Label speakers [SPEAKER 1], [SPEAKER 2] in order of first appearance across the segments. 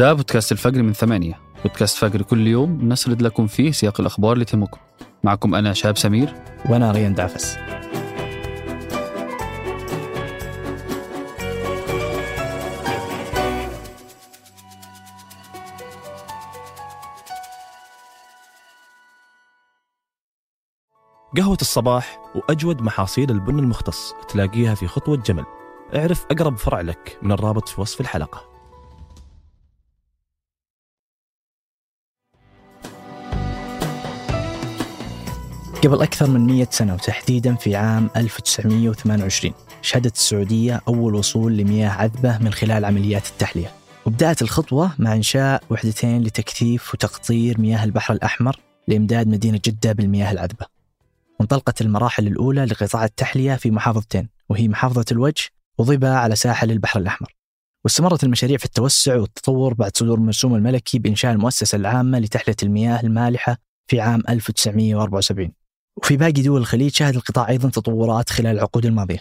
[SPEAKER 1] ده بودكاست الفجر من ثمانية. بودكاست فجر كل يوم نسرد لكم فيه سياق الأخبار اللي تهمكم. معكم أنا شهاب سمير.
[SPEAKER 2] وأنا ريان دعفس.
[SPEAKER 3] قهوة الصباح وأجود محاصيل البن المختص تلاقيها في خطوة جمل. اعرف أقرب فرع لك من الرابط في وصف الحلقة.
[SPEAKER 2] قبل أكثر من 100 سنة وتحديدا في عام 1928 شهدت السعودية أول وصول لمياه عذبة من خلال عمليات التحلية. وبدأت الخطوة مع إنشاء وحدتين لتكثيف وتقطير مياه البحر الأحمر لإمداد مدينة جدة بالمياه العذبة. وانطلقت المراحل الأولى لقطاع التحلية في محافظتين وهي محافظة الوجه وضبا على ساحل البحر الأحمر. واستمرت المشاريع في التوسع والتطور بعد صدور المرسوم الملكي بإنشاء المؤسسة العامة لتحلية المياه المالحة في عام 1974 وفي باقي دول الخليج شهد القطاع أيضا تطورات خلال العقود الماضية.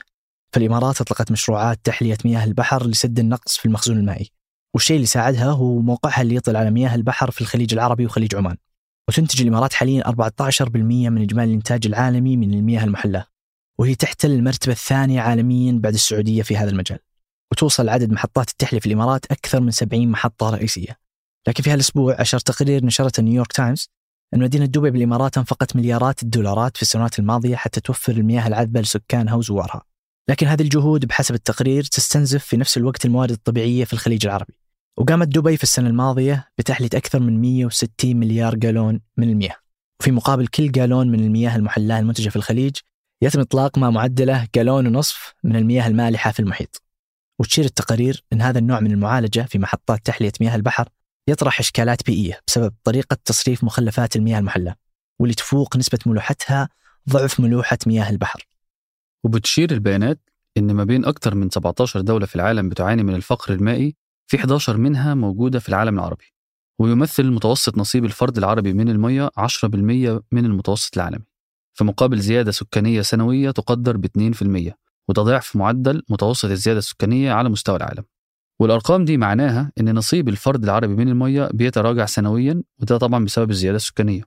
[SPEAKER 2] فالإمارات أطلقت مشروعات تحلية مياه البحر لسد النقص في المخزون المائي. والشيء اللي ساعدها هو موقعها اللي يطل على مياه البحر في الخليج العربي وخليج عمان. وتنتج الإمارات حاليا 14% من إجمالي الإنتاج العالمي من المياه المحلاة وهي تحتل المرتبة الثانية عالميا بعد السعودية في هذا المجال. وتوصل عدد محطات التحلية في الإمارات أكثر من 70 محطة رئيسية. لكن في هالأسبوع أشار تقرير نشرته نيويورك تايمز أن مدينة دبي بالإمارات أنفقت مليارات الدولارات في السنوات الماضية حتى توفر المياه العذبة لسكانها وزوارها لكن هذه الجهود بحسب التقرير تستنزف في نفس الوقت الموارد الطبيعية في الخليج العربي. وقامت دبي في السنة الماضية بتحلية أكثر من 160 مليار جالون من المياه. وفي مقابل كل جالون من المياه المحلاة المنتجة في الخليج يتم إطلاق ما معدله جالون ونصف من المياه المالحة في المحيط. وتشير التقارير أن هذا النوع من المعالجة في محطات تحلية مياه البحر يطرح إشكالات بيئية بسبب طريقة تصريف مخلفات المياه المحلاة واللي تفوق نسبة ملوحتها ضعف ملوحة مياه البحر.
[SPEAKER 1] وبتشير البيانات إن ما بين أكثر من 17 دولة في العالم بتعاني من الفقر المائي في 11 منها موجودة في العالم العربي ويمثل متوسط نصيب الفرد العربي من المياه 10% من المتوسط العالمي. في مقابل زيادة سكانية سنوية تقدر ب 2% وده ضعف معدل متوسط الزيادة السكانية على مستوى العالم. والأرقام دي معناها إن نصيب الفرد العربي من المياه بيتراجع سنويا وده طبعا بسبب الزيادة السكانية.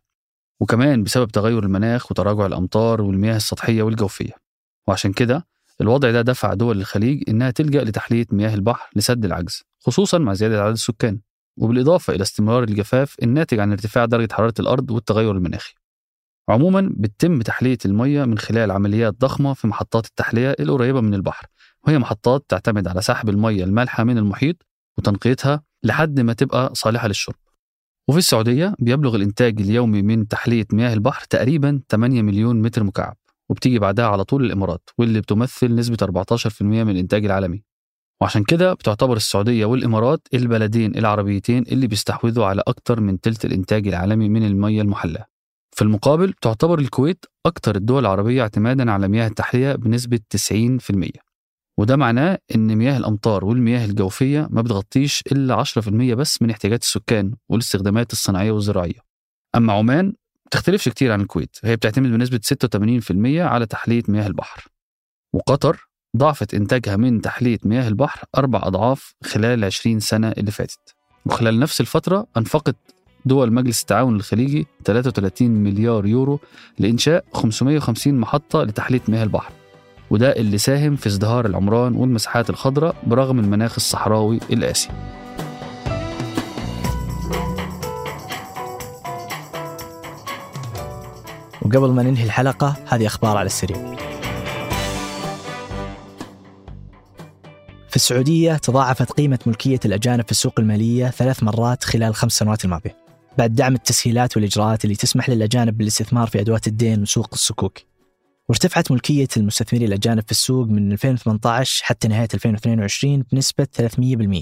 [SPEAKER 1] وكمان بسبب تغير المناخ وتراجع الأمطار والمياه السطحية والجوفية. وعشان كده الوضع ده دفع دول الخليج إنها تلجأ لتحلية مياه البحر لسد العجز خصوصا مع زيادة عدد السكان. وبالإضافة إلى استمرار الجفاف الناتج عن ارتفاع درجة حرارة الأرض والتغير المناخي. عموما بتتم تحلية المياه من خلال عمليات ضخمة في محطات التحلية القريبة من البحر وهي محطات تعتمد على سحب المياه المالحة من المحيط وتنقيتها لحد ما تبقى صالحة للشرب. وفي السعودية بيبلغ الإنتاج اليومي من تحلية مياه البحر تقريبا 8 مليون متر مكعب وبتيجي بعدها على طول الإمارات واللي بتمثل نسبة 14% من الإنتاج العالمي. وعشان كده بتعتبر السعودية والإمارات البلدين العربيتين اللي بيستحوذوا على أكثر من تلت الإنتاج العالمي من المياه المحلاة في المقابل تعتبر الكويت أكثر الدول العربية اعتمادا على مياه التحلية بنسبة 90% وده معناه إن مياه الأمطار والمياه الجوفية ما بتغطيش إلا 10% بس من احتياجات السكان والاستخدامات الصناعية والزراعية. أما عمان بتختلفش كتير عن الكويت. هي بتعتمد بنسبة 86% على تحلية مياه البحر. وقطر ضاعفت إنتاجها من تحلية مياه البحر أربع أضعاف خلال 20 سنة اللي فاتت. وخلال نفس الفترة أنفقت دول مجلس التعاون الخليجي 33 مليار يورو لإنشاء 550 محطة لتحلية مياه البحر. وده اللي ساهم في ازدهار العمران والمساحات الخضراء برغم المناخ الصحراوي القاسي.
[SPEAKER 2] وقبل ما ننهي الحلقة هذه أخبار على السريع. في السعودية تضاعفت قيمة ملكية الأجانب في السوق المالية ثلاث مرات خلال الخمس سنوات الماضية بعد دعم التسهيلات والإجراءات اللي تسمح للأجانب بالاستثمار في أدوات الدين وسوق الصكوك وارتفعت ملكية المستثمرين الأجانب في السوق من 2018 حتى نهاية 2022 بنسبة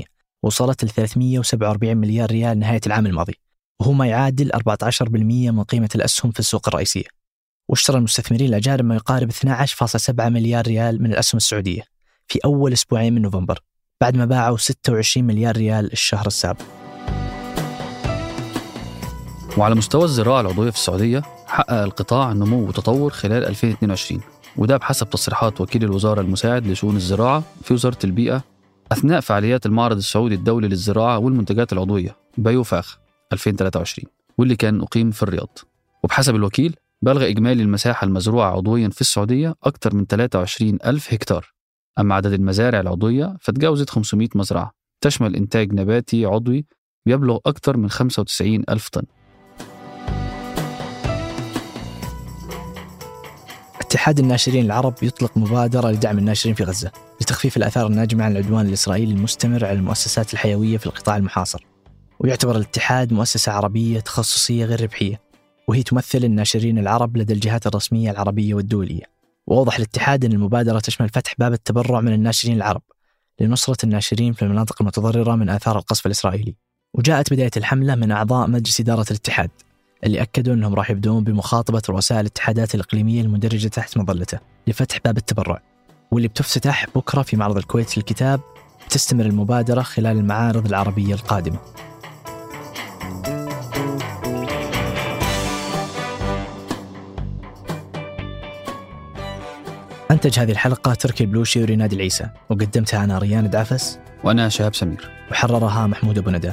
[SPEAKER 2] 300% وصلت ل 347 مليار ريال نهاية العام الماضي. وهو ما يعادل 14% من قيمة الأسهم في السوق الرئيسية. واشترى المستثمرين الأجانب ما يقارب 12.7 مليار ريال من الأسهم السعودية في أول أسبوعين من نوفمبر بعد ما باعوا 26 مليار ريال الشهر السابق.
[SPEAKER 1] وعلى مستوى الزراعة العضوية في السعودية حقق القطاع نمو وتطور خلال 2022 وده بحسب تصريحات وكيل الوزارة المساعد لشؤون الزراعة في وزارة البيئة أثناء فعاليات المعرض السعودي الدولي للزراعة والمنتجات العضوية بايوفاخ 2023 واللي كان أقيم في الرياض. وبحسب الوكيل بلغ إجمالي المساحة المزروعة عضويا في السعودية أكثر من 23 ألف هكتار. أما عدد المزارع العضوية فتجاوزت 500 مزرعة تشمل إنتاج نباتي عضوي يبلغ أكثر من 95 ألف طن.
[SPEAKER 2] اتحاد الناشرين العرب يطلق مبادرة لدعم الناشرين في غزة لتخفيف الآثار الناجمة عن العدوان الإسرائيلي المستمر على المؤسسات الحيوية في القطاع المحاصر. ويعتبر الاتحاد مؤسسة عربية تخصصية غير ربحية وهي تمثل الناشرين العرب لدى الجهات الرسمية العربية والدولية. وأوضح الاتحاد أن المبادرة تشمل فتح باب التبرع من الناشرين العرب لنصرة الناشرين في المناطق المتضررة من آثار القصف الإسرائيلي. وجاءت بداية الحملة من أعضاء مجلس إدارة الاتحاد. اللي أكدوا أنهم راح يبدون بمخاطبة رؤساء الاتحادات الإقليمية المندرجة تحت مظلته لفتح باب التبرع واللي بتفتتح بكرة في معرض الكويت للكتاب تستمر المبادرة خلال المعارض العربية القادمة. أنتج هذه الحلقة تركي البلوشي وريناد العيسى وقدمتها أنا ريان دعفس
[SPEAKER 1] وأنا شهاب سمير.
[SPEAKER 2] وحررها محمود أبو ندى.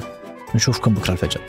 [SPEAKER 2] نشوفكم بكرة الفجر.